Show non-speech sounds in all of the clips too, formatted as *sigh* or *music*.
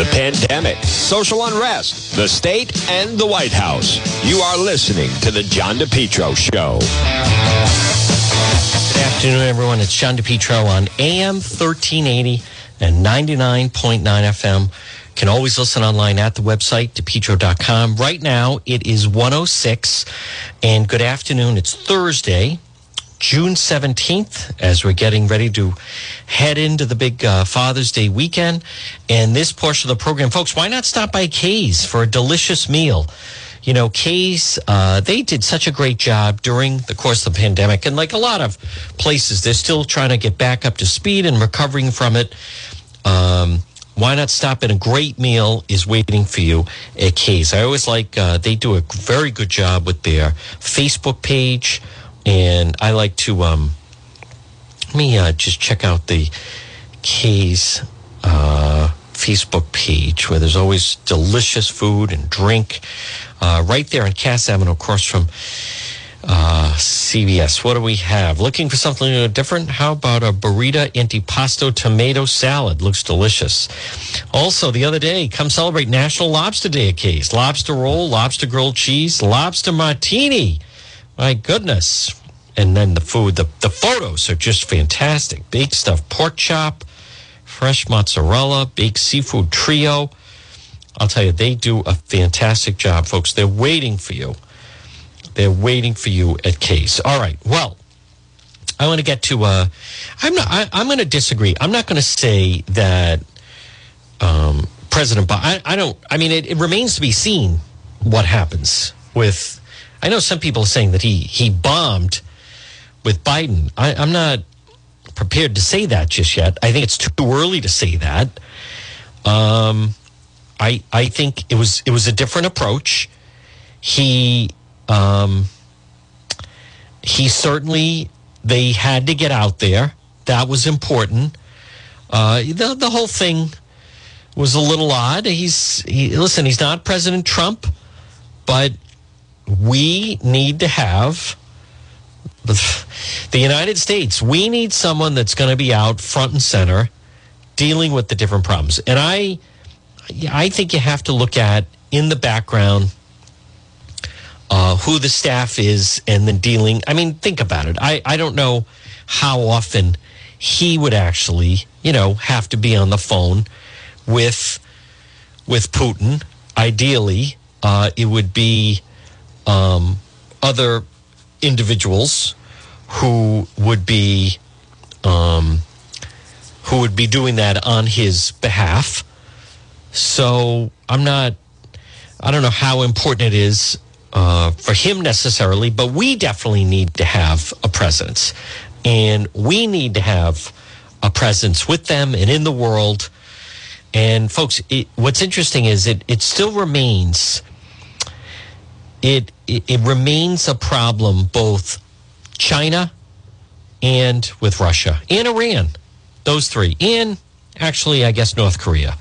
the pandemic, social unrest, the state, and the White House. You are listening to The John DePetro Show. Good afternoon, everyone. It's John DePetro on AM 1380 and 99.9 FM. Can always listen online at the website, depetro.com. Right now, it is 106. And good afternoon. It's Thursday, June 17th, as we're getting ready to head into the big uh, Father's Day weekend. And this portion of the program, folks, why not stop by Kay's for a delicious meal? You know, Kay's, uh, they did such a great job during the course of the pandemic. And like a lot of places, they're still trying to get back up to speed and recovering from it. Um, why not stop in? A great meal is waiting for you at Kay's. I always like, uh, they do a very good job with their Facebook page. And I like to, um, let me uh, just check out the Kay's uh, Facebook page where there's always delicious food and drink uh, right there on Cass Avenue across from uh, CVS. What do we have? Looking for something different? How about a burrito antipasto tomato salad? Looks delicious. Also, the other day, come celebrate National Lobster Day at Kay's. Lobster roll, lobster grilled cheese, lobster martini. My goodness. And then the food, the, the photos are just fantastic. Baked stuffed pork chop, fresh mozzarella, baked seafood trio. I'll tell you, they do a fantastic job, folks. They're waiting for you. They're waiting for you at Kay's. All right. Well, I want to get to. Uh, I'm not. I, I'm going to disagree. I'm not going to say that um, President Biden. I, I don't. I mean, it, it remains to be seen what happens with. I know some people are saying that he he bombed with Biden. I, I'm not prepared to say that just yet. I think it's too early to say that. Um, I I think it was it was a different approach. He um, he certainly they had to get out there. That was important. Uh, the the whole thing was a little odd. He's he, listen. He's not President Trump, but we need to have the, United States. We need someone that's going to be out front and center, dealing with the different problems. And I, I think you have to look at in the background uh, who the staff is and then dealing. I mean, think about it. I, I don't know how often he would actually, you know, have to be on the phone with with Putin. Ideally, uh, it would be um, other individuals who would be um, who would be doing that on his behalf. So I'm not. I don't know how important it is uh, for him necessarily, but we definitely need to have a presence. And we need to have a presence with them and in the world. And folks, it, what's interesting is it, it still remains, it, it, it remains a problem both China and with Russia and Iran, those three, and actually, I guess, North Korea.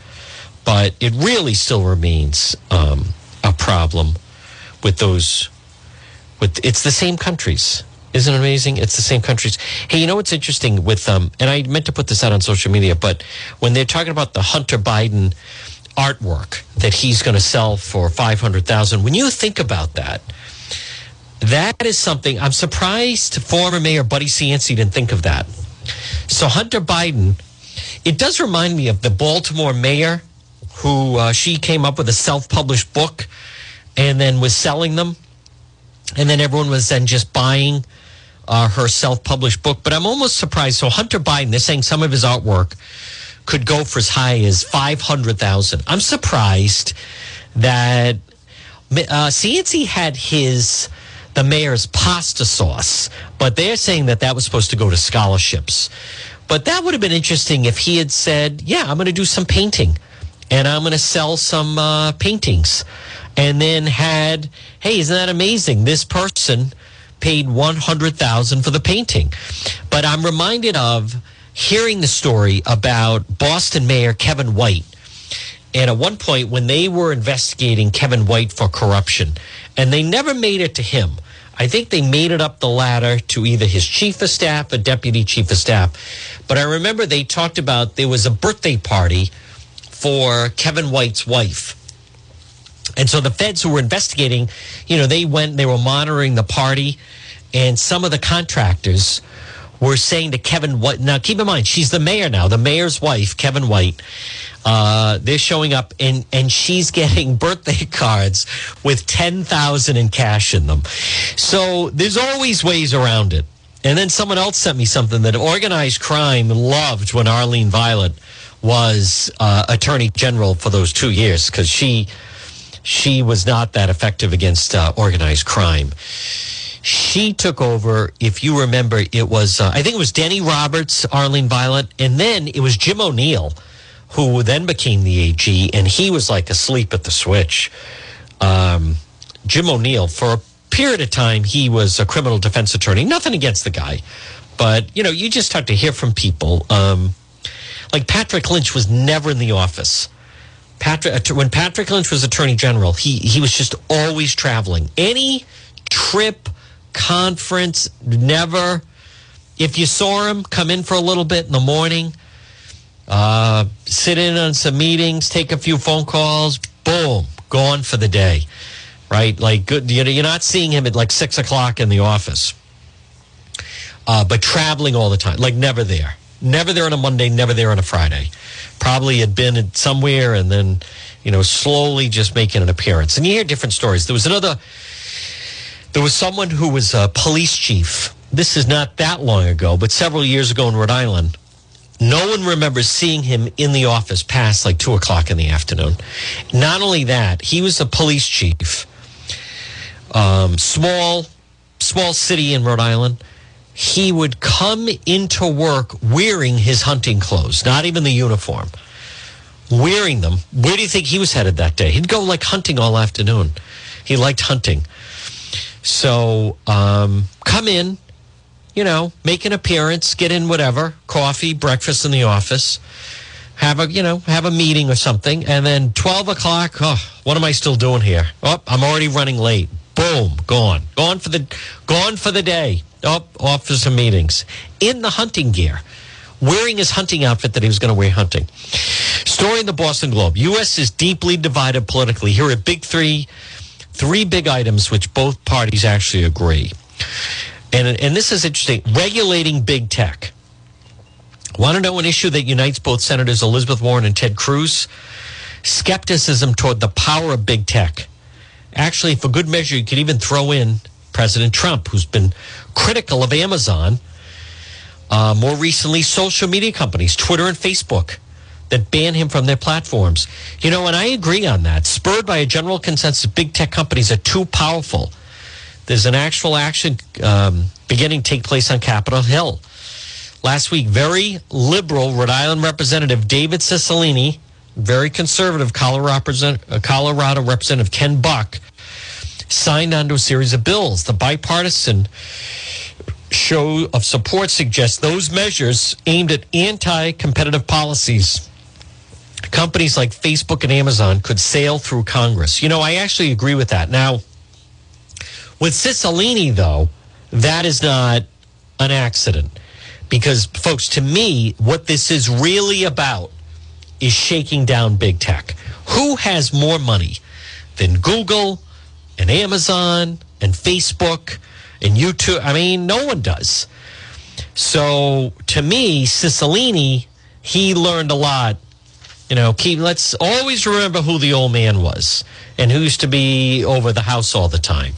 But it really still remains um, a problem with those with it's the same countries. Isn't it amazing? It's the same countries. Hey you know what's interesting with um and i meant to put this out on social media but when they're talking about the hunter biden artwork that he's going to sell for 500000 when you think about that that is something i'm surprised former mayor buddy cianci didn't think of that so hunter biden it does remind me of the baltimore mayor who uh, she came up with a self-published book and then was selling them. And then everyone was then just buying uh, her self published book. But I'm almost surprised. So, Hunter Biden, they're saying some of his artwork could go for as high as 500,000. I'm surprised that uh, Cianci had his the mayor's pasta sauce, but they're saying that that was supposed to go to scholarships. But that would have been interesting if he had said, "Yeah, I'm going to do some painting, and I'm going to sell some uh, paintings." and then had, hey, isn't that amazing? This person paid 100,000 for the painting. But I'm reminded of hearing the story about Boston Mayor Kevin White. And at one point, when they were investigating Kevin White for corruption, and they never made it to him, I think they made it up the ladder to either his chief of staff or deputy chief of staff. But I remember they talked about there was a birthday party for Kevin White's wife. And so the feds who were investigating, you know, they went, they were monitoring the party, and some of the contractors were saying to Kevin White. Now, keep in mind, she's the mayor now, the mayor's wife, Kevin White. Uh, they're showing up, and and she's *laughs* getting birthday cards with ten thousand in cash in them. So there's always ways around it. And then someone else sent me something that organized crime loved when Arlene Violet was uh, attorney general for those two years because she she was not that effective against uh, organized crime. She took over. If you remember, it was uh, I think it was Denny Roberts, Arlene Violet, and then it was Jim O'Neill, who then became the AG, and he was like asleep at the switch. Um, Jim O'Neill for a period of time, he was a criminal defense attorney. Nothing against the guy, but you know, you just have to hear from people. Um, like Patrick Lynch was never in the office. Patrick, when Patrick Lynch was attorney general, he he was just always traveling. Any trip, conference, never. If you saw him come in for a little bit in the morning, uh, sit in on some meetings, take a few phone calls, boom, gone for the day right? Like, good, you know, you're not seeing him at like six o'clock in the office, uh, but traveling all the time, like never there, never there on a Monday, never there on a Friday. Probably had been somewhere and then, you know, slowly just making an appearance. And you hear different stories. There was another, there was someone who was a police chief. This is not that long ago, but several years ago in Rhode Island. No one remembers seeing him in the office past like two o'clock in the afternoon. Not only that, he was a police chief um, small, small city in Rhode Island. He would come into work wearing his hunting clothes, not even the uniform, wearing them. Where do you think he was headed that day? He'd go like hunting all afternoon. He liked hunting. So um, come in, you know, make an appearance, get in whatever, coffee, breakfast in the office, have a, you know, have a meeting or something. And then 12 o'clock, oh, what am I still doing here? Oh, I'm already running late. Boom, gone. Gone for the gone for the day. Up off for some meetings. In the hunting gear. Wearing his hunting outfit that he was going to wear hunting. Story in the Boston Globe. U.S. is deeply divided politically. Here are big three, three big items which both parties actually agree. And, and this is interesting. Regulating big tech. Want to know an issue that unites both Senators Elizabeth Warren and Ted Cruz? Skepticism toward the power of big tech. Actually, for good measure, you could even throw in President Trump, who's been critical of Amazon. Uh, more recently, social media companies, Twitter and Facebook, that ban him from their platforms. You know, and I agree on that. Spurred by a general consensus, big tech companies are too powerful. There's an actual action um, beginning to take place on Capitol Hill. Last week, very liberal Rhode Island Representative David Cicilline very conservative Colorado, uh, Representative Ken Buck signed onto a series of bills. The bipartisan show of support suggests those measures aimed at anti competitive policies. Companies like Facebook and Amazon could sail through Congress. You know, I actually agree with that. Now, with Cicilline, though, that is not an accident. Because, folks, to me, what this is really about is shaking down big tech. Who has more money than Google and Amazon and Facebook and YouTube? I mean, no one does. So to me, Cicilline, he learned a lot. You know, keep let's always remember who the old man was and who used to be over the house all the time.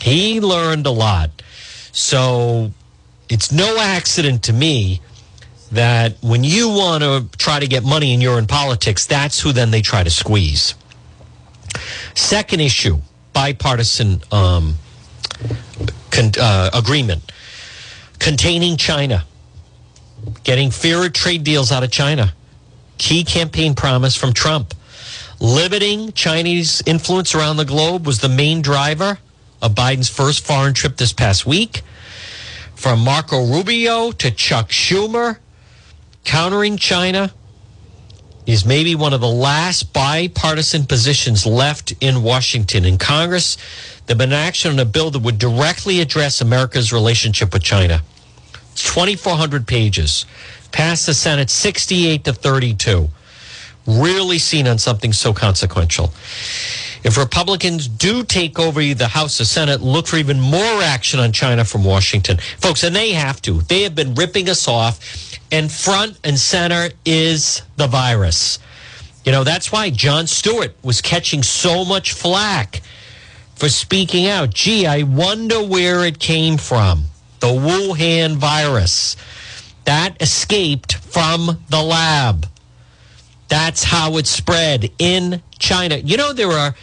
He learned a lot. So it's no accident to me that when you want to try to get money and you're in politics, that's who then they try to squeeze. Second issue, bipartisan um, con- uh, agreement containing China, getting fairer trade deals out of China. Key campaign promise from Trump. Limiting Chinese influence around the globe was the main driver of Biden's first foreign trip this past week. From Marco Rubio to Chuck Schumer countering China is maybe one of the last bipartisan positions left in Washington. In Congress, there been action on a bill that would directly address America's relationship with China. It's 2,400 pages. Passed the Senate 68 to 32. Rarely seen on something so consequential. If Republicans do take over the House or Senate, look for even more action on China from Washington. Folks, and they have to. They have been ripping us off, and front and center is the virus. You know, that's why Jon Stewart was catching so much flack for speaking out. Gee, I wonder where it came from. The Wuhan virus that escaped from the lab. That's how it spread in China. You know, there are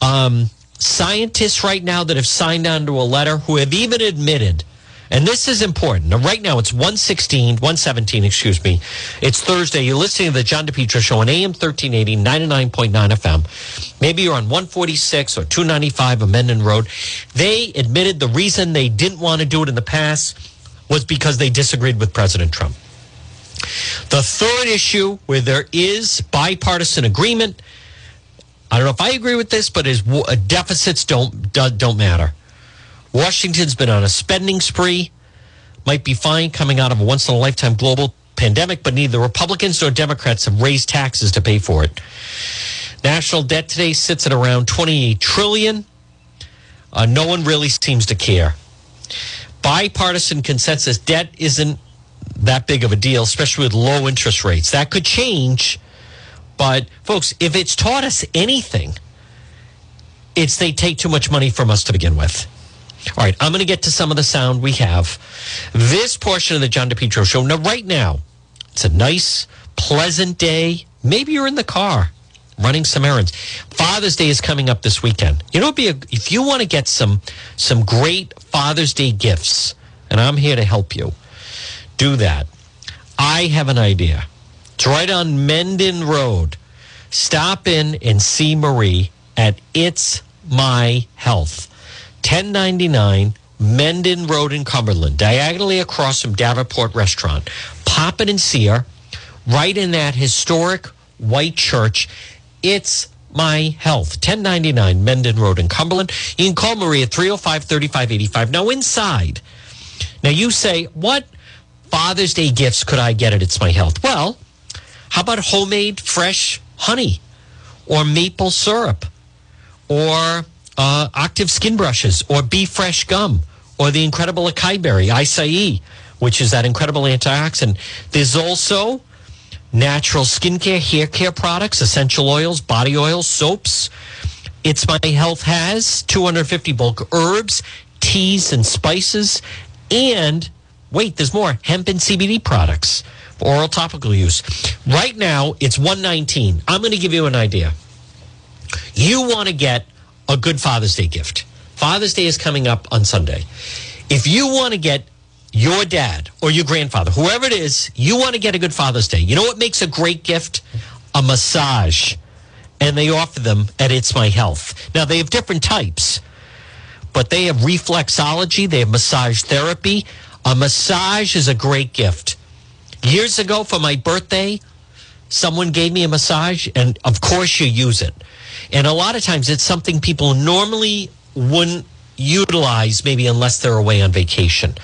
um, scientists right now that have signed on to a letter who have even admitted, and this is important. Now, right now, it's 116, 117, excuse me. It's Thursday. You're listening to the John DePetro Show on AM 1380, 99.9 FM. Maybe you're on 146 or 295 Amendment Road. They admitted the reason they didn't want to do it in the past was because they disagreed with President Trump. The third issue where there is bipartisan agreement, I don't know if I agree with this, but is uh, deficits don't don't matter. Washington's been on a spending spree, might be fine coming out of a once in a lifetime global pandemic, but neither Republicans nor Democrats have raised taxes to pay for it. National debt today sits at around 28 trillion. Uh, no one really seems to care. Bipartisan consensus debt isn't that big of a deal, especially with low interest rates. That could change. But, folks, if it's taught us anything, it's they take too much money from us to begin with. All right, I'm going to get to some of the sound we have. This portion of the John DePetro show. Now, right now, it's a nice, pleasant day. Maybe you're in the car running some errands. Father's Day is coming up this weekend. You know, be a, if you want to get some some great Father's Day gifts, and I'm here to help you do that. I have an idea. It's right on Mendon Road. Stop in and see Marie at It's My Health. 1099 Mendon Road in Cumberland, diagonally across from Davenport Restaurant. Pop in and see her right in that historic white church. It's my health 1099 mendon road in cumberland you can call marie at 305 3585 now inside now you say what Father's Day gifts could I get at It's My Health? Well, how about homemade fresh honey or maple syrup or uh, Octave skin brushes or Be Fresh gum or the incredible acai berry, acai, which is that incredible antioxidant. There's also natural skincare, hair care products, essential oils, body oils, soaps. It's My Health has 250 bulk herbs, teas, and spices, and Wait, there's more hemp and CBD products for oral topical use. Right now, it's 119. I'm going to give you an idea. You want to get a good Father's Day gift. Father's Day is coming up on Sunday. If you want to get your dad or your grandfather, whoever it is, you want to get a good Father's Day. You know what makes a great gift? A massage. And they offer them at It's My Health. Now, they have different types, but they have reflexology, they have massage therapy. A massage is a great gift. Years ago for my birthday, someone gave me a massage, and of course you use it. And a lot of times it's something people normally wouldn't utilize, maybe unless they're away on vacation.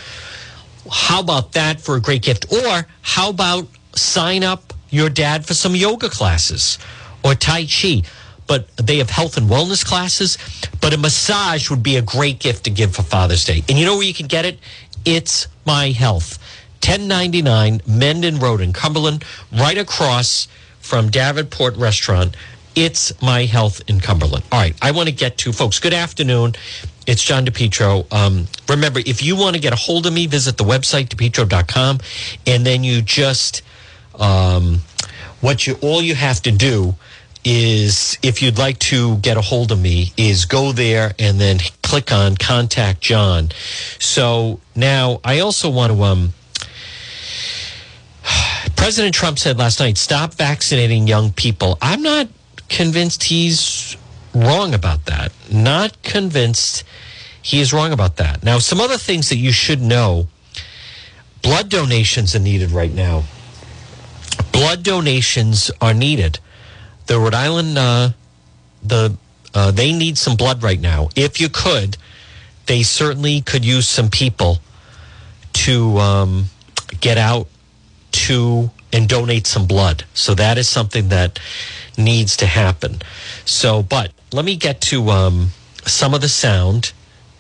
How about that for a great gift? Or how about sign up your dad for some yoga classes or Tai Chi? But they have health and wellness classes. But a massage would be a great gift to give for Father's Day. And you know where you can get it? It's My Health. 1099 Mendon Road in Cumberland, right across from Davenport Restaurant. It's My Health in Cumberland. All right, I want to get to folks. Good afternoon. It's John DePetro. Um, remember, if you want to get a hold of me, visit the website, depetro.com, and then you just, um, what you, all you have to do is if you'd like to get a hold of me is go there and then click on contact john so now i also want to um *sighs* president trump said last night stop vaccinating young people i'm not convinced he's wrong about that not convinced he is wrong about that now some other things that you should know blood donations are needed right now blood donations are needed the Rhode Island, uh, the uh, they need some blood right now. If you could, they certainly could use some people to um, get out to and donate some blood. So that is something that needs to happen. So, but let me get to um, some of the sound.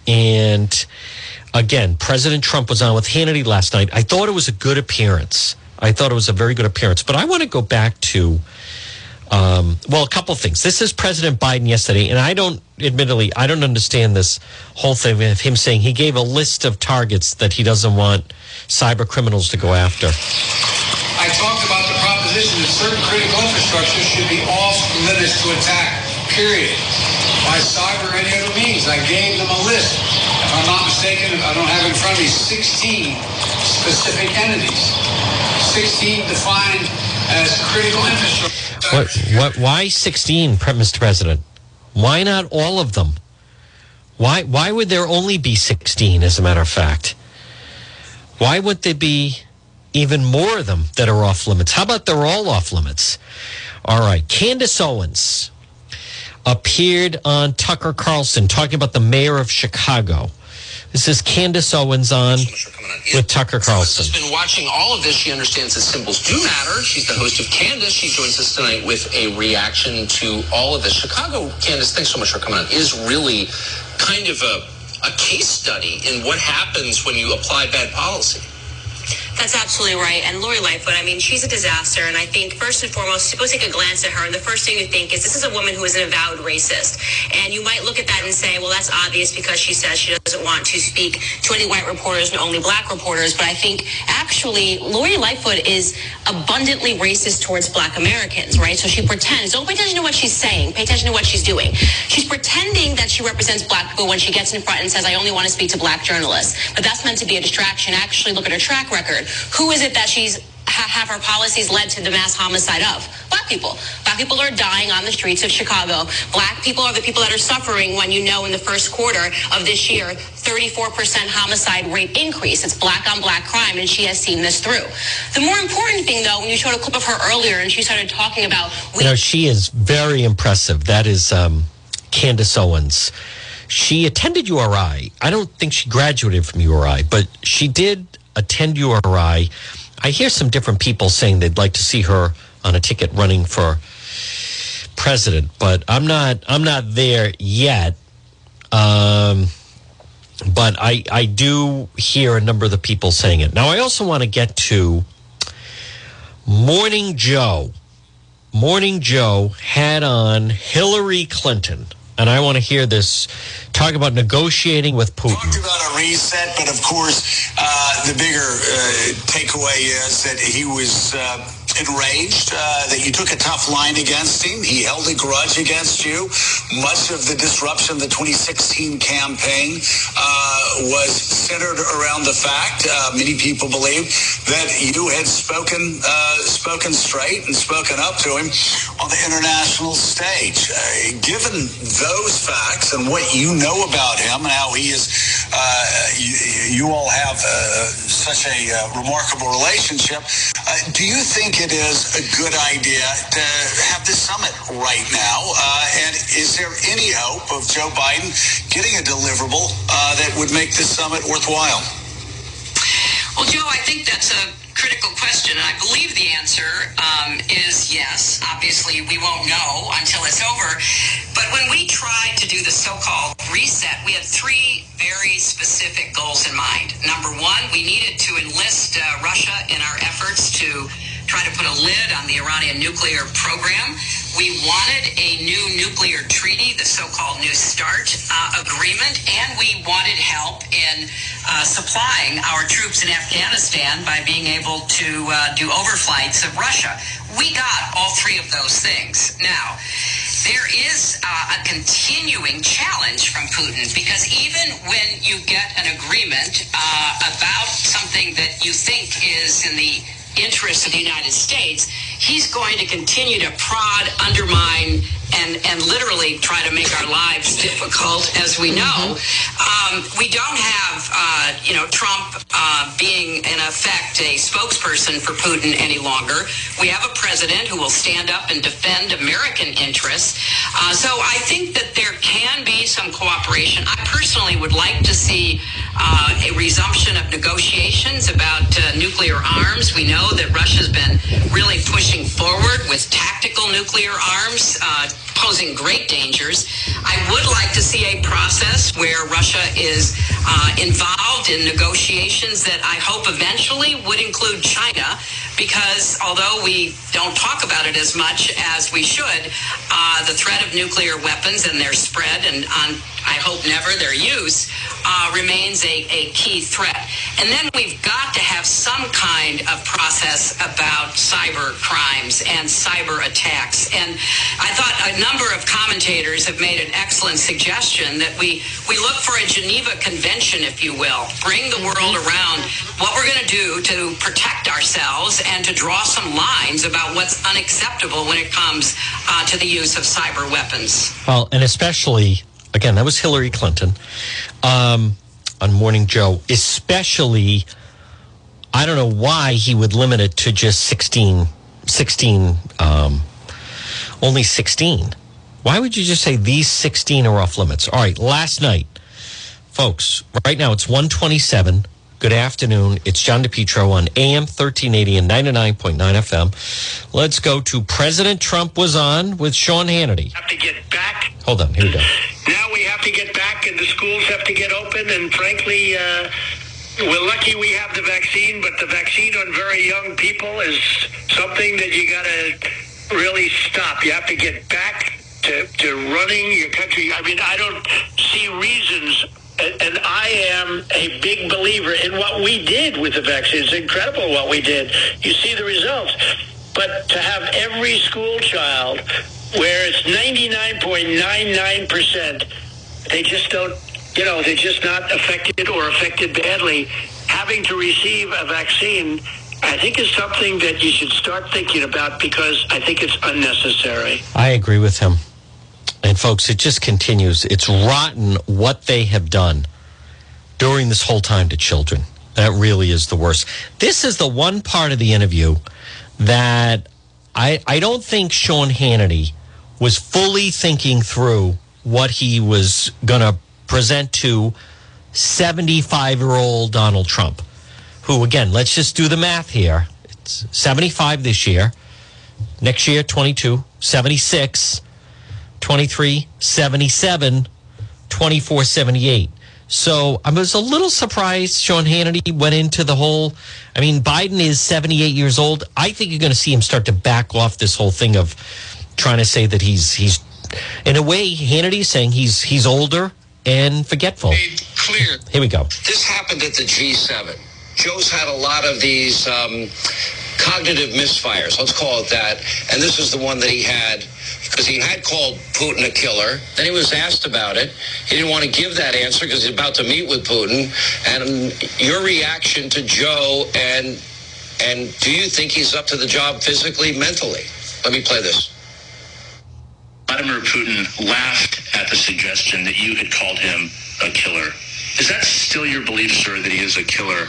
And again, President Trump was on with Hannity last night. I thought it was a good appearance. I thought it was a very good appearance. But I want to go back to, um, well, a couple things. This is President Biden yesterday, and I don't, admittedly, I don't understand this whole thing of him saying he gave a list of targets that he doesn't want cyber criminals to go after. I talked about that certain critical infrastructure should be off limits to attack, period. By cyber or any other means. I gave them a list. If I'm not mistaken, I don't have in front of me 16 specific entities. 16 defined as critical infrastructure. What, what, why 16, Mr. President? Why not all of them? Why, why would there only be 16, as a matter of fact? Why would there be even more of them that are off limits? How about they're all off limits? All right. Candace Owens appeared on Tucker Carlson talking about the mayor of Chicago. This is Candace Owens on with Tucker Carlson. She's been watching all of this. She understands that symbols do matter. She's the host of Candace. She joins us tonight with a reaction to all of this. Chicago, Candace, thanks so much for coming on, is really kind of a, a case study in what happens when you apply bad policy. That's absolutely right. And Lori Lightfoot, I mean, she's a disaster. And I think first and foremost, you take a glance at her, and the first thing you think is this is a woman who is an avowed racist. And you might look at that and say, well, that's obvious because she says she doesn't want to speak to any white reporters and only black reporters. But I think actually Lori Lightfoot is abundantly racist towards black Americans, right? So she pretends. Don't pay attention to what she's saying. Pay attention to what she's doing. She's pretending that she represents black people when she gets in front and says, I only want to speak to black journalists. But that's meant to be a distraction. Actually, look at her track record. Who is it that she's have her policies led to the mass homicide of? Black people. Black people are dying on the streets of Chicago. Black people are the people that are suffering when you know in the first quarter of this year, 34% homicide rate increase. It's black on black crime, and she has seen this through. The more important thing, though, when you showed a clip of her earlier and she started talking about. We- you know, she is very impressive. That is um, Candace Owens. She attended URI. I don't think she graduated from URI, but she did attend URI. I hear some different people saying they'd like to see her on a ticket running for president, but I'm not. I'm not there yet. Um, but I I do hear a number of the people saying it. Now I also want to get to Morning Joe. Morning Joe had on Hillary Clinton and I want to hear this. Talk about negotiating with Putin. Talked about a reset, but of course, uh, the bigger uh, takeaway is that he was. Uh, enraged uh, that you took a tough line against him. He held a grudge against you. Much of the disruption of the 2016 campaign uh, was centered around the fact, uh, many people believe, that you had spoken uh, spoken straight and spoken up to him on the international stage. Uh, given those facts and what you know about him and how he is, uh, you, you, all have such a remarkable relationship, do you think it it is a good idea to have this summit right now? Uh, and is there any hope of Joe Biden getting a deliverable uh, that would make this summit worthwhile? Well, Joe, I think that's a critical question. And I believe the answer um, is yes. Obviously, we won't know until it's over. But when we tried to do the so-called reset, we had three very specific goals in mind. Number one, we needed to enlist uh, Russia in our efforts to try to put a lid on the Iranian nuclear program. We wanted a new nuclear treaty, the so-called New START uh, agreement, and we wanted help in uh, supplying our troops in Afghanistan by being able to uh, do overflights of Russia. We got all three of those things. Now, there is uh, a continuing challenge from Putin because even when you get an agreement uh, about something that you think is in the interests of the United States, he's going to continue to prod, undermine, and and literally try to make our lives difficult, as we know. Um, we don't have, uh, you know, Trump uh, being in effect a spokesperson for Putin any longer. We have a president who will stand up and defend American interests. Uh, so I think that there can be some cooperation. I personally would like to see uh, a resumption of negotiations about uh, nuclear arms. We know that Russia's been really pushing forward with tactical nuclear arms, uh, posing great dangers. I would like to see a process where Russia is uh, involved in negotiations that I hope eventually would include China, because although we don't talk about it as much as we should, uh, the threat of nuclear weapons and their spread and on I hope never their use, uh, remains a, a key threat. And then we've got to have some kind of process about cyber crimes and cyber attacks. And I thought a number of commentators have made an excellent suggestion that we, we look for a Geneva Convention, if you will, bring the world around what we're going to do to protect ourselves and to draw some lines about what's unacceptable when it comes uh, to the use of cyber weapons. Well, and especially again, that was Hillary Clinton um, on Morning Joe. Especially, I don't know why he would limit it to just 16, 16 um, only 16. Why would you just say these 16 are off limits? All right, last night, folks, right now it's 127. Good afternoon. It's John DePetro on AM 1380 and 99.9 FM. Let's go to President Trump was on with Sean Hannity. Have to get back. Hold on, here we go. Now we have to get back, and the schools have to get open. And frankly, uh, we're lucky we have the vaccine, but the vaccine on very young people is something that you got to really stop. You have to get back to, to running your country. I mean, I don't see reasons and I am a big believer in what we did with the vaccine. It's incredible what we did. You see the results. But to have every school child where it's 99.99%, they just don't, you know, they're just not affected or affected badly. Having to receive a vaccine, I think is something that you should start thinking about because I think it's unnecessary. I agree with him. And folks, it just continues. It's rotten what they have done during this whole time to children. That really is the worst. This is the one part of the interview that I, I don't think Sean Hannity was fully thinking through what he was going to present to 75 year old Donald Trump, who, again, let's just do the math here. It's 75 this year. Next year, 22, 76. 23 77 24 78 so i was a little surprised sean hannity went into the whole i mean biden is 78 years old. I think you're going to see him start to back off this whole thing of trying to say that he's he's in a way hannity's saying he's he's older and forgetful. Made clear. Here we go. This happened at the g7 joe's had a lot of these um, cognitive misfires let's call it that and this is the one that he had because he had called Putin a killer. Then he was asked about it. He didn't want to give that answer because he's about to meet with Putin. And your reaction to Joe and and do you think he's up to the job physically, mentally? Let me play this. Vladimir Putin laughed at the suggestion that you had called him a killer. Is that still your belief, sir, that he is a killer? *laughs*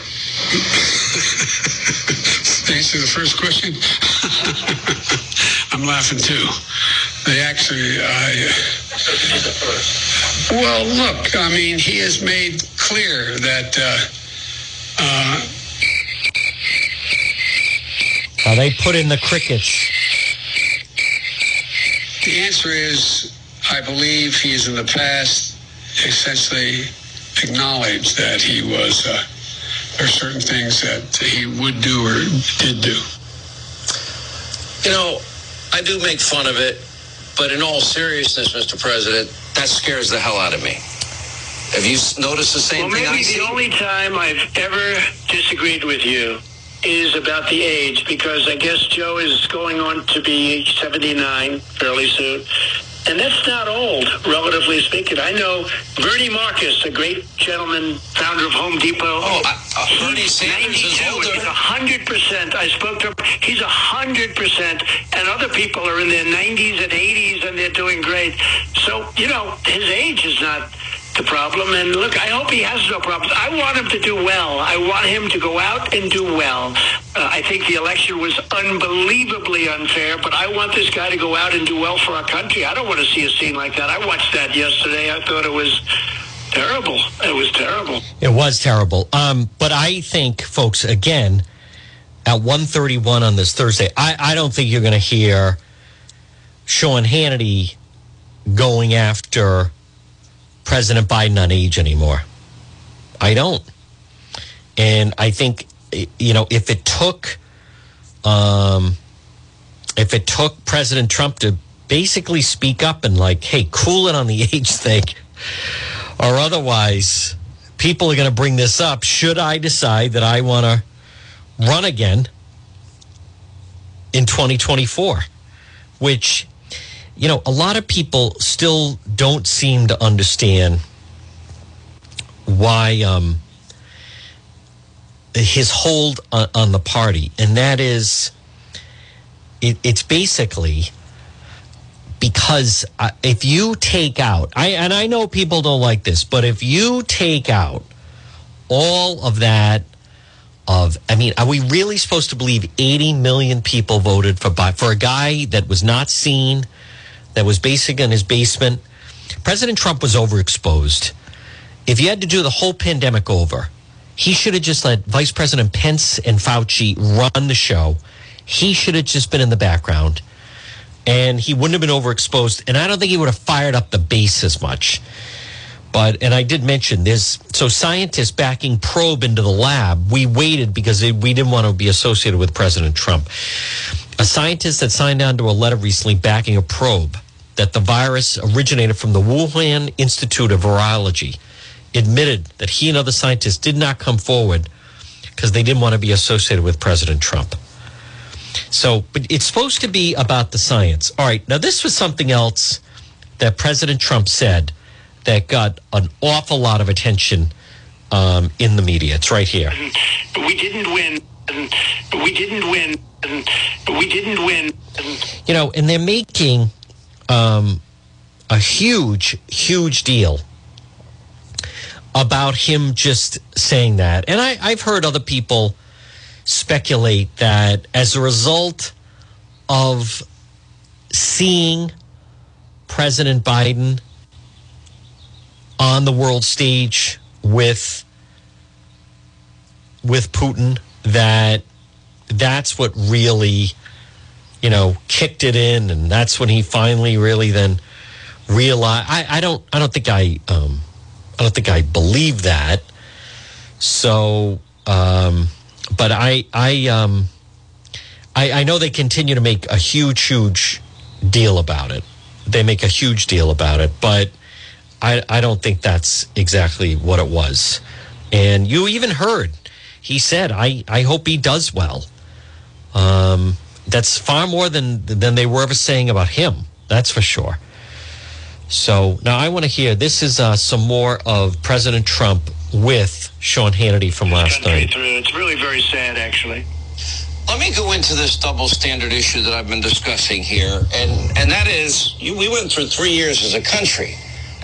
answer the first question, *laughs* I'm laughing too. They actually, I. Well, look, I mean, he has made clear that. Uh, uh, uh, they put in the crickets. The answer is, I believe he has in the past essentially acknowledged that he was. Uh, there are certain things that he would do or did do. You know, I do make fun of it, but in all seriousness, Mr. President, that scares the hell out of me. Have you noticed the same well, thing? Maybe I see? the only time I've ever disagreed with you is about the age, because I guess Joe is going on to be 79 fairly soon. And that's not old, relatively speaking. I know Bernie Marcus, the great gentleman, founder of Home Depot. Oh, uh, Bernie Sanders is older. He's hundred percent. I spoke to him. He's hundred percent, and other people are in their nineties and eighties, and they're doing great. So you know, his age is not the problem. And look, I hope he has no problems. I want him to do well. I want him to go out and do well. Uh, I think the election was unbelievably unfair, but I want this guy to go out and do well for our country. I don't want to see a scene like that. I watched that yesterday. I thought it was terrible. It was terrible. It was terrible. Um, but I think, folks, again, at 131 on this Thursday, I, I don't think you're going to hear Sean Hannity going after President Biden on age anymore. I don't. And I think, you know, if it took, um, if it took President Trump to basically speak up and like, hey, cool it on the *laughs* age thing, or otherwise, people are going to bring this up. Should I decide that I want to run again in 2024? Which, you know, a lot of people still don't seem to understand why um, his hold on, on the party. And that is, it, it's basically because uh, if you take out I and I know people don't like this, but if you take out all of that of I mean, are we really supposed to believe 80 million people voted for for a guy that was not seen, that was basically in his basement? President Trump was overexposed. If you had to do the whole pandemic over, he should have just let Vice President Pence and Fauci run the show. He should have just been in the background and he wouldn't have been overexposed. And I don't think he would have fired up the base as much. But, and I did mention this. so scientists backing probe into the lab. We waited because we didn't want to be associated with President Trump. A scientist that signed on to a letter recently backing a probe that the virus originated from the Wuhan Institute of Virology admitted that he and other scientists did not come forward because they didn't want to be associated with President Trump. So, but it's supposed to be about the science. All right. Now, this was something else that President Trump said that got an awful lot of attention um, in the media. It's right here. We didn't win. We didn't win. We didn't win. You know, and they're making um, a huge, huge deal about him just saying that. And I, I've heard other people speculate that as a result of seeing President Biden on the world stage with with Putin that that's what really you know kicked it in and that's when he finally really then realized I, I don't I don't think I um I don't think I believe that so um but I I um I, I know they continue to make a huge huge deal about it. They make a huge deal about it, but I I don't think that's exactly what it was. And you even heard he said I I hope he does well. Um, that's far more than than they were ever saying about him. That's for sure. So now I want to hear this is uh, some more of President Trump with Sean Hannity from last night. through. It's really very sad, actually. Let me go into this double standard issue that I've been discussing here, and and that is, you, we went through three years as a country,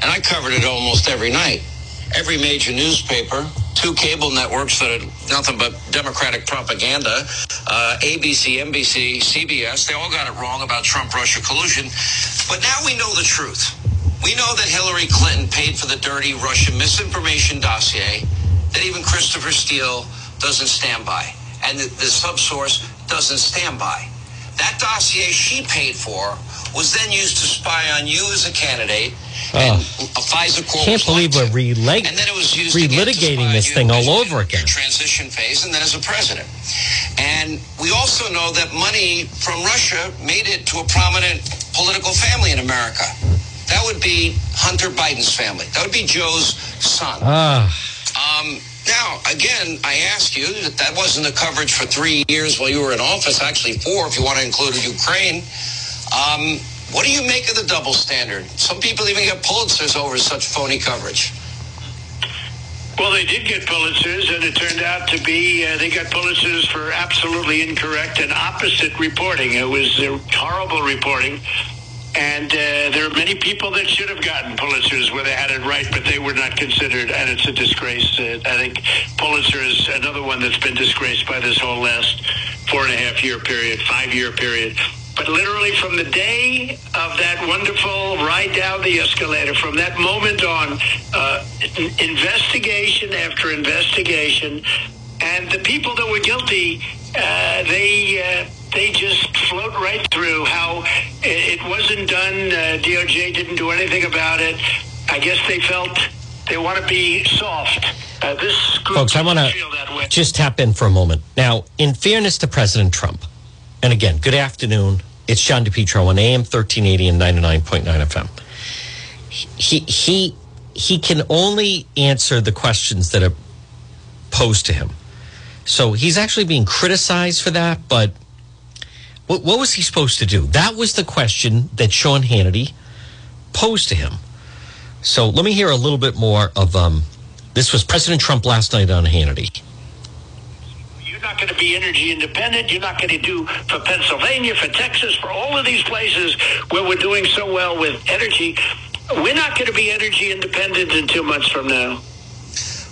and I covered it almost every night, every major newspaper, two cable networks that are nothing but Democratic propaganda, uh, ABC, NBC, CBS, they all got it wrong about Trump-Russia collusion, but now we know the truth. We know that Hillary Clinton paid for the dirty Russian misinformation dossier that even Christopher Steele doesn't stand by, and the, the subsource doesn't stand by. That dossier she paid for was then used to spy on you as a candidate, and a FISA court Can't believe we're releg- and then it was used relitigating this thing all over again. transition phase, and then as a president. And we also know that money from Russia made it to a prominent political family in America. That would be Hunter Biden's family. That would be Joe's son. Ah, Um, now, again, I ask you that that wasn't the coverage for three years while you were in office, actually four if you want to include Ukraine. Um, What do you make of the double standard? Some people even get Pulitzers over such phony coverage. Well, they did get Pulitzers, and it turned out to be uh, they got Pulitzers for absolutely incorrect and opposite reporting. It was uh, horrible reporting. And uh, there are many people that should have gotten Pulitzers where they had it right, but they were not considered, and it's a disgrace. Uh, I think Pulitzer is another one that's been disgraced by this whole last four and a half year period, five year period. But literally from the day of that wonderful ride down the escalator, from that moment on, uh, investigation after investigation, and the people that were guilty, uh, they uh, they just float right through. How it wasn't done. Uh, DOJ didn't do anything about it. I guess they felt they want to be soft. Uh, this group Folks, I want to just tap in for a moment. Now, in fairness to President Trump, and again, good afternoon. It's John DePetro on AM 1380 and 99.9 FM. He, he, he can only answer the questions that are posed to him. So he's actually being criticized for that, but what, what was he supposed to do? That was the question that Sean Hannity posed to him. So let me hear a little bit more of um, this was President Trump last night on Hannity. Not going to be energy independent. You're not going to do for Pennsylvania, for Texas, for all of these places where we're doing so well with energy. We're not going to be energy independent in two months from now.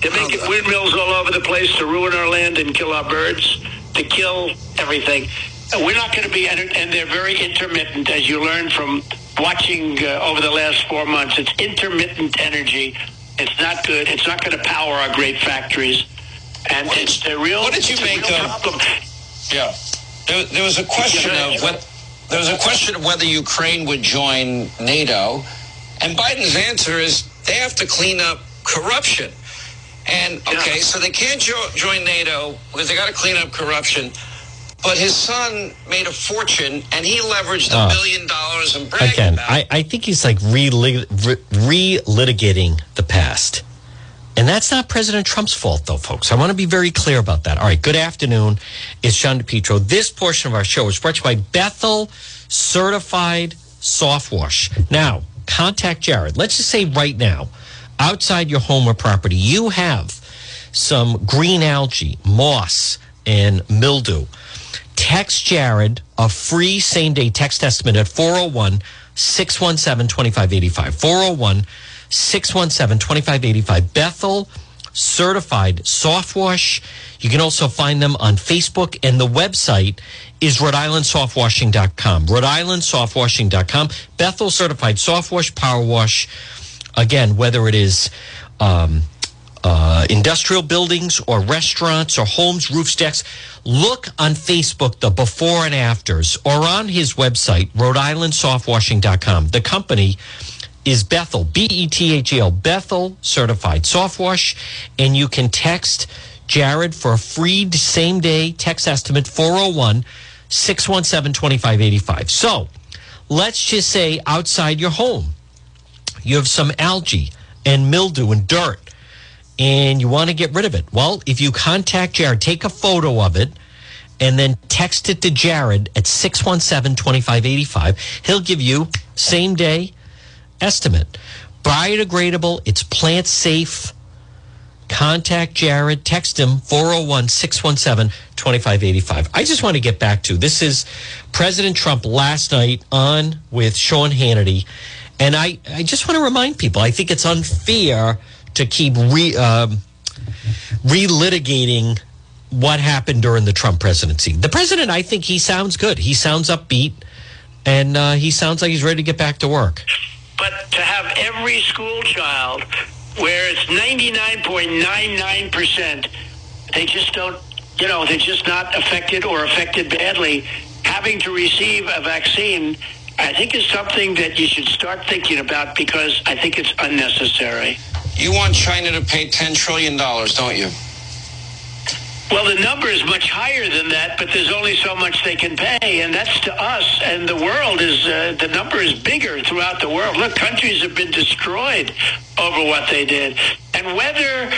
They're making windmills all over the place to ruin our land and kill our birds, to kill everything. We're not going to be, and they're very intermittent, as you learned from watching uh, over the last four months. It's intermittent energy. It's not good. It's not going to power our great factories. And What it's did- a real, what did you make real of- problem. Yeah. There, there was a question of what, there was a question of whether Ukraine would join NATO, and Biden's answer is they have to clean up corruption. And okay, so they can't jo- join NATO because they got to clean up corruption. But his son made a fortune, and he leveraged a Oh. billion dollars and bragged Again, about I, I think he's like re-lit- re litigating the past. And that's not President Trump's fault, though, folks. I want to be very clear about that. All right, good afternoon. It's John DePetro. This portion of our show is brought to you by Bethel Certified Soft Wash. Now, contact Jared. Let's just say right now, outside your home or property, you have some green algae, moss, and mildew. Text Jared a free same day text estimate at 401 617 2585. 401 617 2585. Bethel certified soft wash. You can also find them on Facebook, and the website is Rhode Island Softwashing.com. Rhode Island Softwashing.com. Bethel certified soft wash, power wash. Again, whether it is um, uh, industrial buildings or restaurants or homes, roofs, decks. Look on Facebook, the before and afters, or on his website, Rhode Island Softwashing.com. The company is Bethel, B E T H E L, Bethel Certified Soft Wash. And you can text Jared for a free same day text estimate 401 617 2585. So let's just say outside your home, you have some algae and mildew and dirt and you want to get rid of it. Well, if you contact Jared, take a photo of it and then text it to Jared at 617 2585. He'll give you same day estimate. Biodegradable, it's plant safe. Contact Jared, text him 401 617 2585. I just want to get back to this is President Trump last night on with Sean Hannity. And I, I just want to remind people I think it's unfair to keep re, um, relitigating what happened during the Trump presidency. The president, I think he sounds good. He sounds upbeat and uh, he sounds like he's ready to get back to work. But to have every school child where it's 99.99%, they just don't, you know, they're just not affected or affected badly, having to receive a vaccine, I think is something that you should start thinking about because I think it's unnecessary. You want China to pay $10 trillion, don't you? Well, the number is much higher than that, but there's only so much they can pay, and that's to us. And the world is uh, the number is bigger throughout the world. Look, countries have been destroyed over what they did, and whether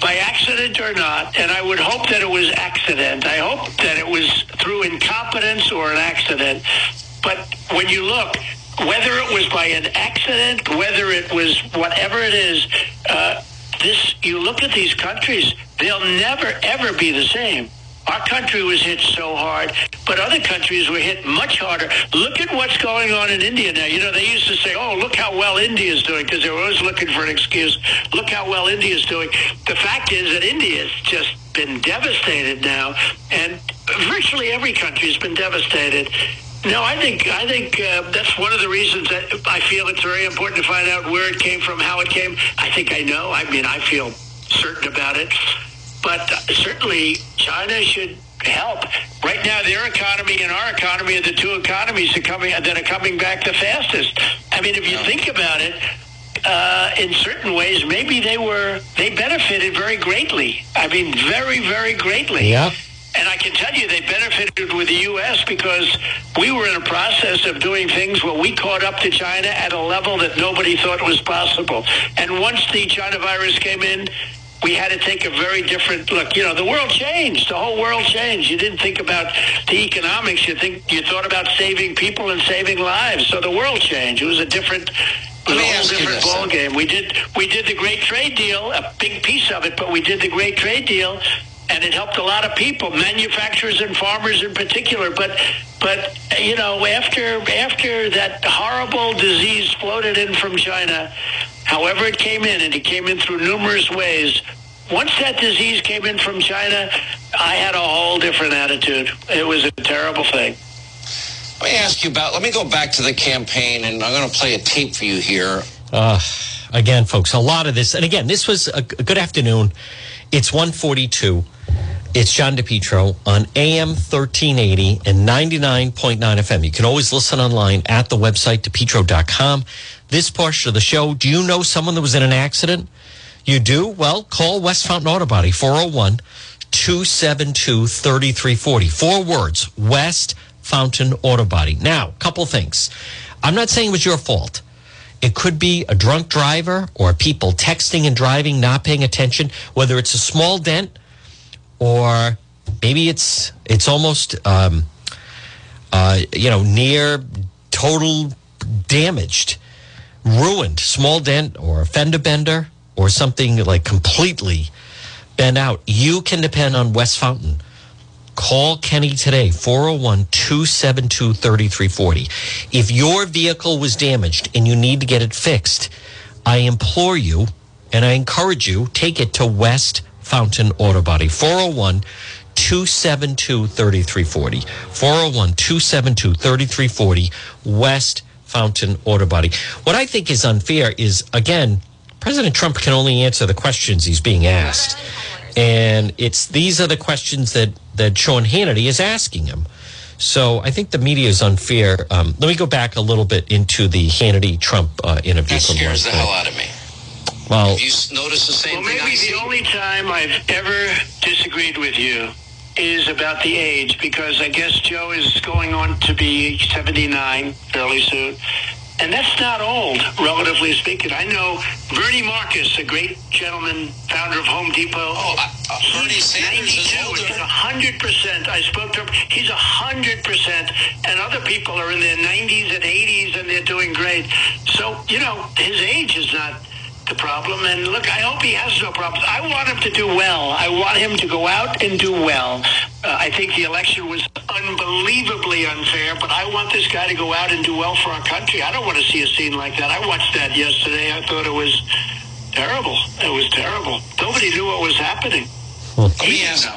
by accident or not, and I would hope that it was accident. I hope that it was through incompetence or an accident. But when you look, whether it was by an accident, whether it was whatever it is, uh, this you look at these countries, they'll never ever be the same. Our country was hit so hard, but other countries were hit much harder. Look at what's going on in India now. You know, they used to say, oh, look how well India is doing, because they were always looking for an excuse. Look how well India is doing. The fact is that India has just been devastated now, and virtually every country has been devastated. No, I think I think uh, that's one of the reasons that I feel it's very important to find out where it came from, how it came. I think I know. I mean, I feel certain about it. But uh, certainly, China should help. Right now, their economy and our economy are the two economies that, coming, that are coming back the fastest. I mean, if you think about it, uh, in certain ways, maybe they were they benefited very greatly. I mean, very, very greatly. Yeah. Can tell you they benefited with the U.S. because we were in a process of doing things where we caught up to China at a level that nobody thought was possible. And once the China virus came in, we had to take a very different look. You know, the world changed. The whole world changed. You didn't think about the economics. You think you thought about saving people and saving lives. So the world changed. It was a different. It was Let me a whole different ball game. We did we did the great trade deal, a big piece of it, but we did the great trade deal, and it helped a lot of people, manufacturers and farmers in particular. But but you know, after after that horrible disease floated in from China, however it came in, and it came in through numerous ways. Once that disease came in from China, I had a whole different attitude. It was a terrible thing. Let me ask you about. Let me go back to the campaign, and I'm going to play a tape for you here. Uh, again, folks, a lot of this, and again, this was a, a good afternoon. It's 142. It's John DePetro on AM 1380 and 99.9 FM. You can always listen online at the website, depetro.com. This portion of the show, do you know someone that was in an accident? You do? Well, call West Fountain Auto Body, 401 272 3340. Four words West Fountain Auto Body. Now, couple things. I'm not saying it was your fault. It could be a drunk driver or people texting and driving, not paying attention, whether it's a small dent or maybe it's it's almost um, uh, you know near total damaged, ruined, small dent or a fender bender or something like completely bent out. You can depend on West Fountain. Call Kenny today, 401 272 3340. If your vehicle was damaged and you need to get it fixed, I implore you and I encourage you, take it to West Fountain Auto Body, 401 272 3340. 401 272 3340, West Fountain Auto Body. What I think is unfair is, again, President Trump can only answer the questions he's being asked. And it's these are the questions that, that Sean Hannity is asking him. So I think the media is unfair. Um, let me go back a little bit into the Hannity Trump uh, interview That from scares the hell out of me. Well, Have you s- noticed the same Well, thing I maybe the only time I've ever disagreed with you is about the age, because I guess Joe is going on to be 79 fairly soon. And that's not old, relatively speaking. I know Bernie Marcus, a great gentleman, founder of Home Depot. Oh, uh, uh, Bernie Sanders is older. He's a hundred percent. I spoke to him. He's a hundred percent, and other people are in their nineties and eighties, and they're doing great. So you know, his age is not the problem. And look, I hope he has no problems. I want him to do well. I want him to go out and do well. Uh, I think the election was unbelievably unfair, but I want this guy to go out and do well for our country. I don't want to see a scene like that. I watched that yesterday. I thought it was terrible. It was terrible. Nobody knew what was happening. Let me ask.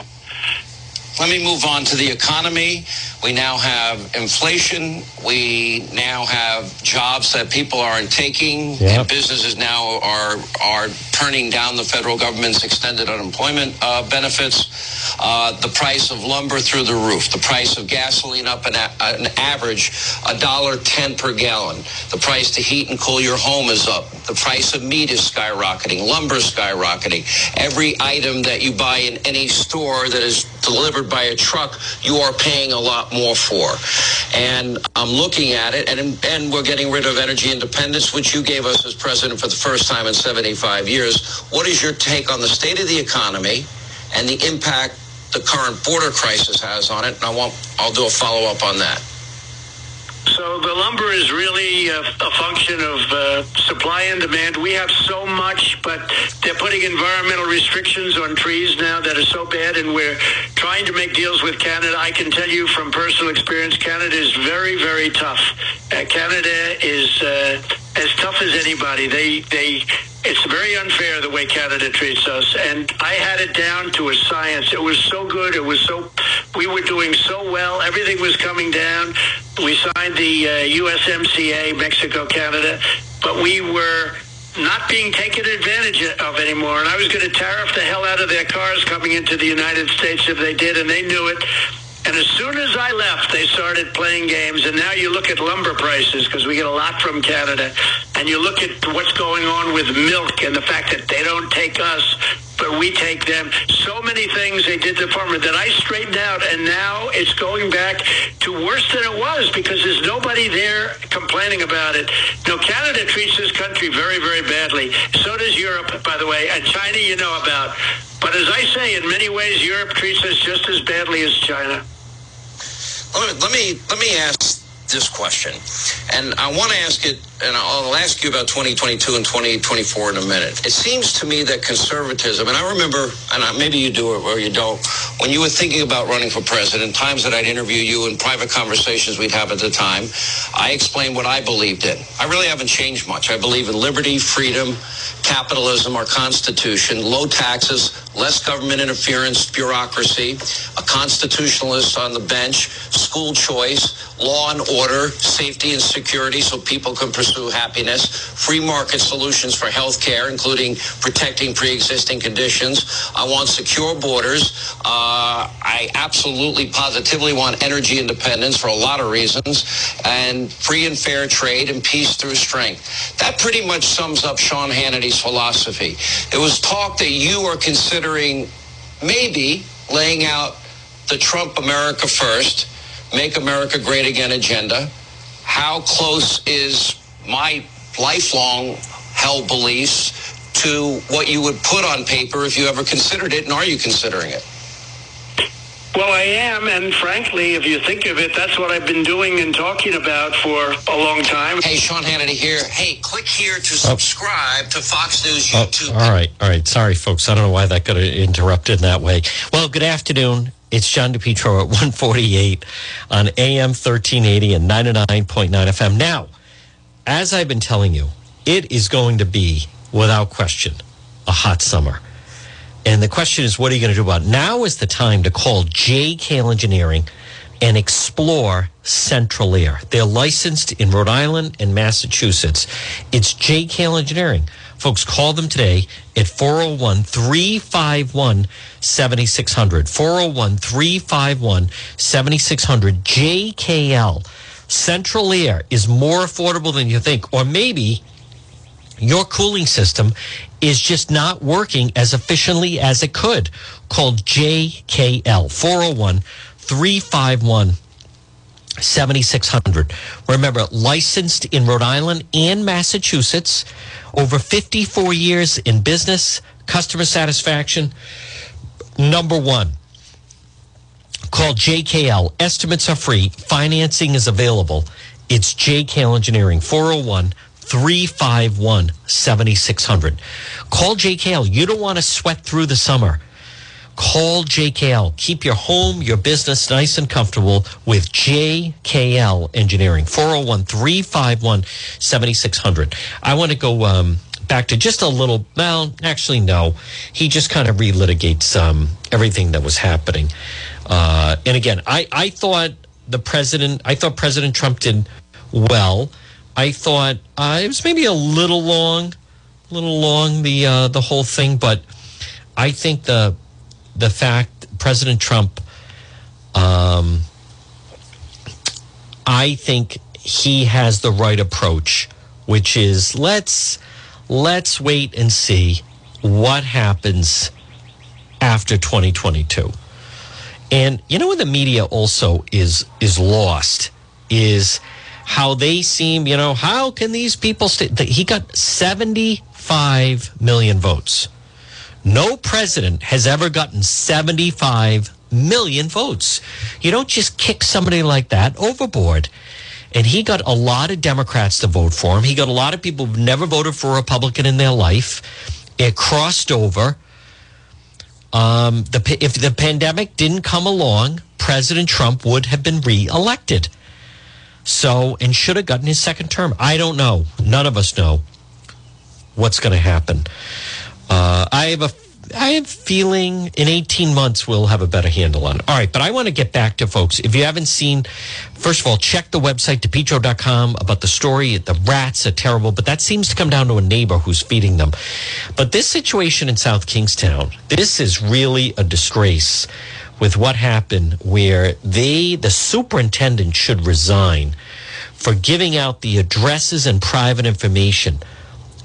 Let me move on to the economy. We now have inflation. We now have jobs that people aren't taking, Yep. and businesses now are are turning down the federal government's extended unemployment uh, benefits. Uh, the price of lumber through the roof. The price of gasoline up an, a- an average a dollar ten per gallon. The price to heat and cool your home is up. The price of meat is skyrocketing. Lumber is skyrocketing. Every item that you buy in any store that is delivered by a truck, you are paying a lot more for. And I'm looking at it, and and we're getting rid of energy independence, which you gave us as president for the first time in 75 years. What is your take on the state of the economy and the impact the current border crisis has on it? And I want I'll do a follow up on that. So the lumber is really a, a function of uh, supply and demand. We have so much, but they're putting environmental restrictions on trees now that are so bad, and we're trying to make deals with Canada. I can tell you from personal experience, Canada is very, very tough. Uh, Canada is uh, as tough as anybody. They they it's very unfair the way Canada treats us, and I had it down to a science. It was so good. It was so we were doing so well. Everything was coming down. We signed the uh, USMCA, Mexico, Canada, but we were not being taken advantage of anymore. And I was going to tariff the hell out of their cars coming into the United States if they did, and they knew it. And as soon as I left, they started playing games. And now you look at lumber prices because we get a lot from Canada. And you look at what's going on with milk and the fact that they don't take us, but we take them. So many things they did to farmer that I straightened out. And now it's going back to worse than it was because there's nobody there complaining about it. No, Canada treats this country very, very badly. So does Europe, by the way. And China, you know about. But as I say, in many ways, Europe treats us just as badly as China. Let me let me ask this question, and I want to ask it, and I'll ask you about 2022 and 2024 in a minute. It seems to me that conservatism, and I remember, and maybe you do it or you don't, when you were thinking about running for president, times that I'd interview you in private conversations we'd have at the time, I explained what I believed in. I really haven't changed much. I believe in liberty, freedom, capitalism, our Constitution, low taxes, less government interference, bureaucracy, a constitutionalist on the bench, school choice, law and order, safety and security so people can pursue happiness, free market solutions for health care, including protecting pre-existing conditions. I want secure borders. Uh, I absolutely positively want energy independence for a lot of reasons and free and fair trade and peace through strength. That pretty much sums up Sean Hannity's philosophy. It was talk that you are considering maybe laying out the Trump America first, make America great again agenda. How close is my lifelong held beliefs to what you would put on paper if you ever considered it, and are you considering it? Well, I am, and frankly, if you think of it, that's what I've been doing and talking about for a long time. Hey, Sean Hannity here. Hey, click here to oh. subscribe to Fox News oh, YouTube. Oh, all right, all right. Sorry, folks. I don't know why that got interrupted in that way. Well, good afternoon. It's John DePetro at 148 on AM 1380 and 99.9 FM. Now, as I've been telling you, it is going to be, without question, a hot summer. And the question is, what are you going to do about it? Now is the time to call JKL Engineering and explore Central Air. They're licensed in Rhode Island and Massachusetts. It's JKL Engineering. Folks, call them today at 401 351 7600. 401 351 7600. JKL. Central Air is more affordable than you think. Or maybe your cooling system is just not working as efficiently as it could. Called JKL 401 351 7600. Remember, licensed in Rhode Island and Massachusetts, over 54 years in business, customer satisfaction, number one. Call JKL. Estimates are free, financing is available. It's JKL Engineering 401 351 7600. Call JKL. You don't want to sweat through the summer. Call JKL. Keep your home, your business nice and comfortable with JKL Engineering. 401 351 7600. I want to go um, back to just a little, well, actually, no. He just kind of relitigates um, everything that was happening. Uh, and again, I, I thought the president, I thought President Trump did well. I thought uh, it was maybe a little long, a little long the uh, the whole thing, but I think the the fact President Trump, um, I think he has the right approach, which is let's let's wait and see what happens after 2022. And you know what the media also is is lost is how they seem, you know, how can these people stay? He got 75 million votes. No president has ever gotten 75 million votes. You don't just kick somebody like that overboard. and he got a lot of Democrats to vote for him. He got a lot of people who've never voted for a Republican in their life. It crossed over. Um, the, if the pandemic didn't come along, President Trump would have been reelected. So, and should have gotten his second term. I don't know. None of us know what's going to happen. Uh, I have a I have feeling in 18 months we'll have a better handle on it. All right, but I want to get back to folks. If you haven't seen, first of all, check the website, depetro.com, about the story. The rats are terrible, but that seems to come down to a neighbor who's feeding them. But this situation in South Kingstown, this is really a disgrace with what happened where they, the superintendent should resign for giving out the addresses and private information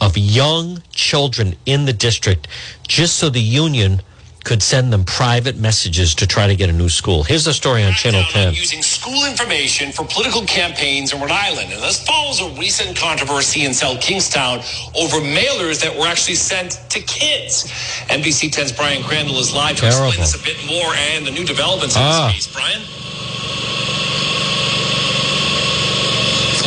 of young children in the district just so the union could send them private messages to try to get a new school. Here's the story on Channel 10. Using school information for political campaigns in Rhode Island. And this follows a recent controversy in South Kingstown over mailers that were actually sent to kids. NBC 10's Brian Crandall is live to Terrible. explain this a bit more and the new developments in Ah. this case. Brian?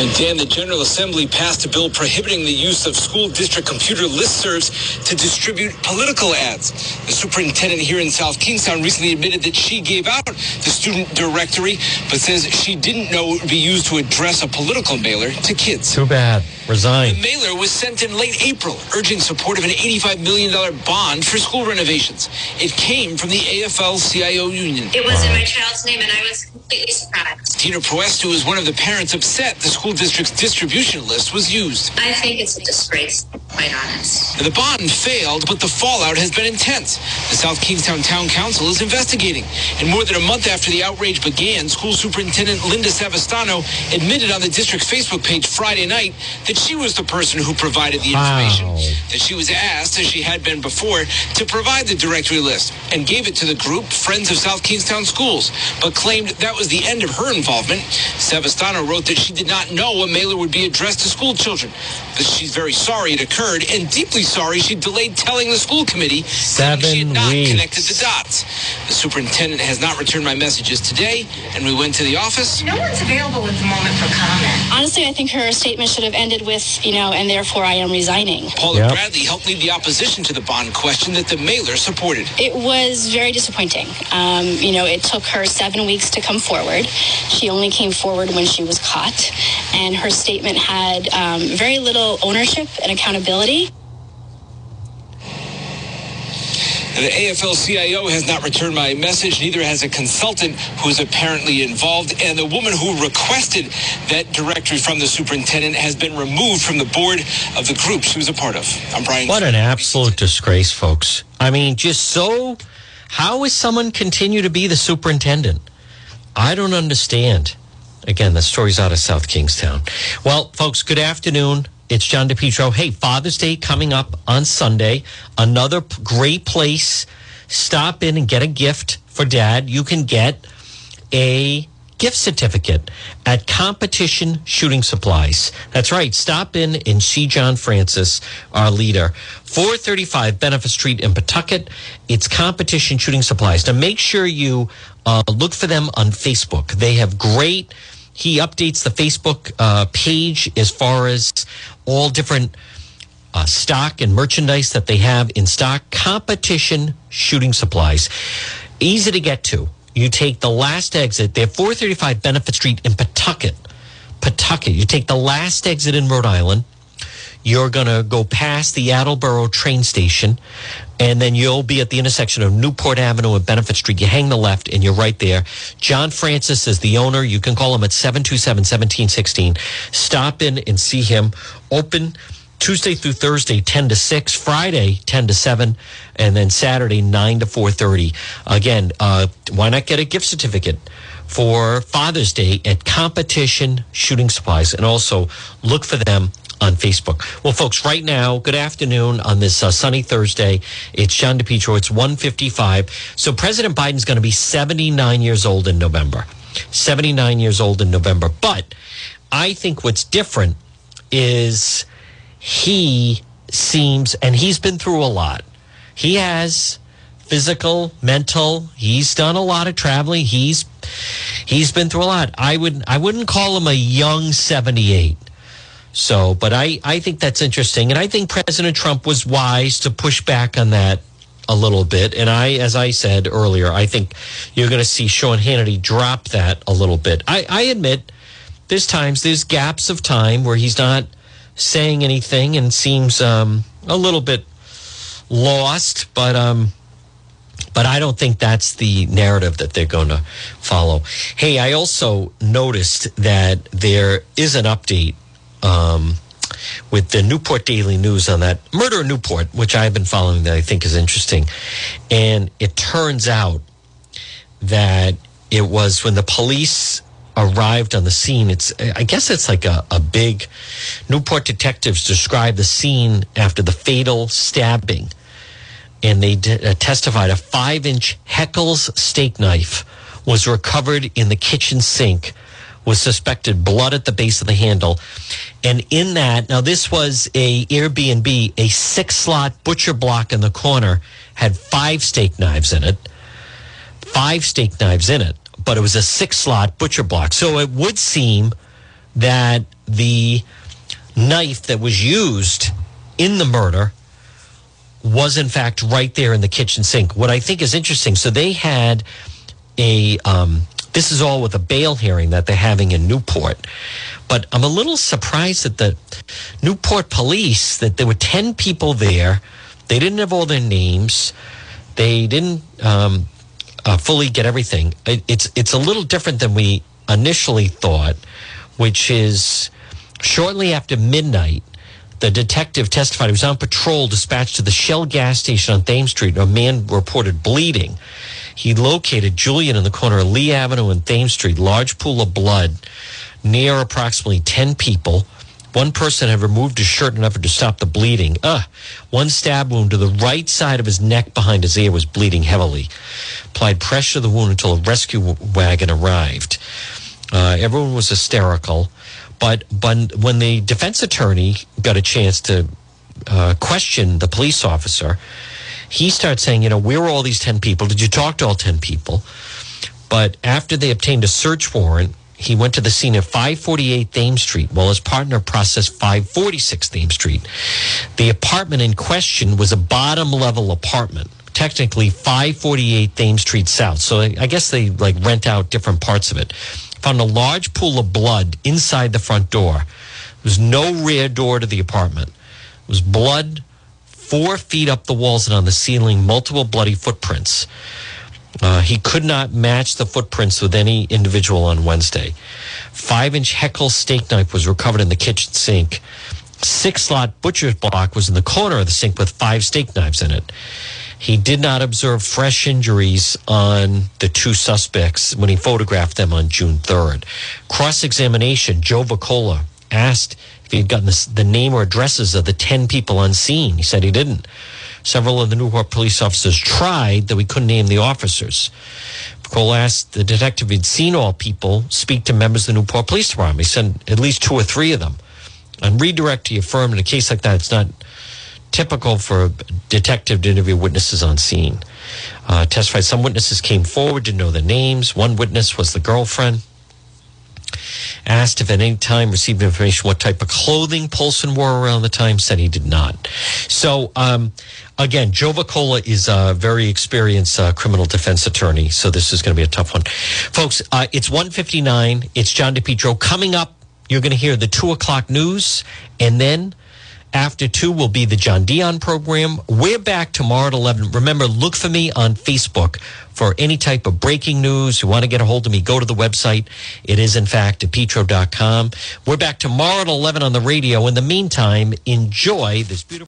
And Dan, the General Assembly passed a bill prohibiting the use of school district computer listservs to distribute political ads. The superintendent here in South Kingstown recently admitted that she gave out the student directory, but says she didn't know it would be used to address a political mailer to kids. Too bad. Resign. The mailer was sent in late April, urging support of an $85 million bond for school renovations. It came from the AFL-CIO union. It was in my child's name, and I was completely surprised. Tina Proestu is one of the parents upset the school district's distribution list was used. I think it's a disgrace, quite honest. The bond failed, but the fallout has been intense. The South Kingstown Town Council is investigating. And more than a month after the outrage began, school superintendent Linda Savastano admitted on the district's Facebook page Friday night that she was the person who provided the information. Wow. That she was asked, as she had been before, to provide the directory list and gave it to the group Friends of South Kingstown Schools, but claimed that was the end of her involvement. Savastano wrote that she did not know a mailer would be addressed to school children. That she's very sorry it occurred and deeply sorry she delayed telling the school committee saying she had Seven not weeks. connected the dots. The superintendent has not returned my messages today, and we went to the office. No one's available at the moment for comment. Honestly, I think her statement should have ended with, you know, and therefore I am resigning. Paula Yep. Bradley helped lead the opposition to the bond question that the mailer supported. It was very disappointing. Um, you know, it took her seven weeks to come forward. She only came forward when she was caught, and her statement had um, very little ownership and accountability. The AFL-CIO has not returned my message. Neither has a consultant who is apparently involved. And the woman who requested that directory from the superintendent has been removed from the board of the group she was a part of. I'm Brian. What an absolute disgrace, folks. I mean, just so. How is someone continue to be the superintendent? I don't understand. Again, the story's out of South Kingstown. Well, folks, good afternoon. It's John DePetro. Hey, Father's Day coming up on Sunday. Another great place. Stop in and get a gift for dad. You can get a gift certificate at Competition Shooting Supplies. That's right. Stop in and see John Francis, our leader. 435 Benefit Street in Pawtucket. It's Competition Shooting Supplies. Now make sure you uh, look for them on Facebook. They have great. He updates the Facebook uh, page as far as all different uh, stock and merchandise that they have in stock. Competition shooting supplies. Easy to get to. You take the last exit. They're 435 Benefit Street in Pawtucket. Pawtucket. You take the last exit in Rhode Island. You're going to go past the Attleboro train station, and then you'll be at the intersection of Newport Avenue and Benefit Street. You hang the left, and you're right there. John Francis is the owner. You can call him at 727 1716. Stop in and see him. Open Tuesday through Thursday, 10 to 6, Friday, 10 to 7, and then Saturday, 9 to 4.30. Again, uh, why not get a gift certificate for Father's Day at Competition Shooting Supplies? And also look for them on Facebook. Well, folks, right now, good afternoon on this uh, sunny Thursday. It's John DePetro. It's 155. So President Biden's going to be 79 years old in November. 79 years old in November. But I think what's different is he seems, and he's been through a lot. He has physical, mental. He's done a lot of traveling. He's he's been through a lot. I would I wouldn't call him a young 78. So, but I I think that's interesting and I think President Trump was wise to push back on that a little bit. And I as I said earlier, I think you're going to see Sean Hannity drop that a little bit. I I admit there's times there's gaps of time where he's not saying anything and seems um, a little bit lost, but um, but I don't think that's the narrative that they're going to follow. Hey, I also noticed that there is an update um, with the Newport Daily News on that murder in Newport, which I've been following that I think is interesting. And it turns out that it was when the police arrived on the scene. It's I guess it's like a, a big Newport detectives describe the scene after the fatal stabbing and they uh, testified a five inch Heckles steak knife was recovered in the kitchen sink with suspected blood at the base of the handle. And in that, now this was a Airbnb, a six slot butcher block in the corner had five steak knives in it, five steak knives in it, but it was a six slot butcher block. So it would seem that the knife that was used in the murder was in fact right there in the kitchen sink. What I think is interesting, so they had a um, this is all with a bail hearing that they're having in Newport. But I'm a little surprised that the Newport police that there were 10 people there. They didn't have all their names. They didn't um, uh, fully get everything. It, it's it's a little different than we initially thought, which is shortly after midnight the detective testified he was on patrol, dispatched to the Shell gas station on Thames Street. A man reported bleeding. He located Julian in the corner of Lee Avenue and Thames Street, large pool of blood near approximately 10 people. One person had removed his shirt in an effort to stop the bleeding. Uh, one stab wound to the right side of his neck behind his ear was bleeding heavily. Applied pressure to the wound until a rescue wagon arrived. Uh, everyone was hysterical. But, but when the defense attorney got a chance to uh, question the police officer, he starts saying, you know, where are all these 10 people? Did you talk to all 10 people? But after they obtained a search warrant, he went to the scene at 548 Thames Street while his partner processed 546 Thames Street. The apartment in question was a bottom level apartment, technically 548 Thames Street South. So I guess they like rent out different parts of it found a large pool of blood inside the front door. There was no rear door to the apartment. It was blood four feet up the walls and on the ceiling, multiple bloody footprints. Uh, he could not match the footprints with any individual on Wednesday. Five inch Heckle steak knife was recovered in the kitchen sink. Six slot butcher's block was in the corner of the sink with five steak knives in it. He did not observe fresh injuries on the two suspects when he photographed them on June 3rd. Cross examination, Joe Voccola asked he had gotten the, the name or addresses of the 10 people on scene. He said he didn't. Several of the Newport police officers tried, though he couldn't name the officers. Cole asked the detective he'd seen all people speak to members of the Newport Police Department. He said at least two or three of them. On redirect, he affirmed in a case like that, it's not typical for a detective to interview witnesses on scene. Uh, testified some witnesses came forward to know the names. One witness was the girlfriend. Asked if at any time received information what type of clothing Polson wore around the time, said he did not. So, um, again, Joe Voccola is a very experienced uh, criminal defense attorney, so this is going to be a tough one. Folks, uh, it's 159. It's John DePetro. Coming up, you're going to hear the 2 o'clock news, and then after two will be the John Dion program. We're back tomorrow at 11. Remember, look for me on Facebook for any type of breaking news. You want to get a hold of me, go to the website. It is, in fact, depetro.com. We're back tomorrow at 11 on the radio. In the meantime, enjoy this beautiful.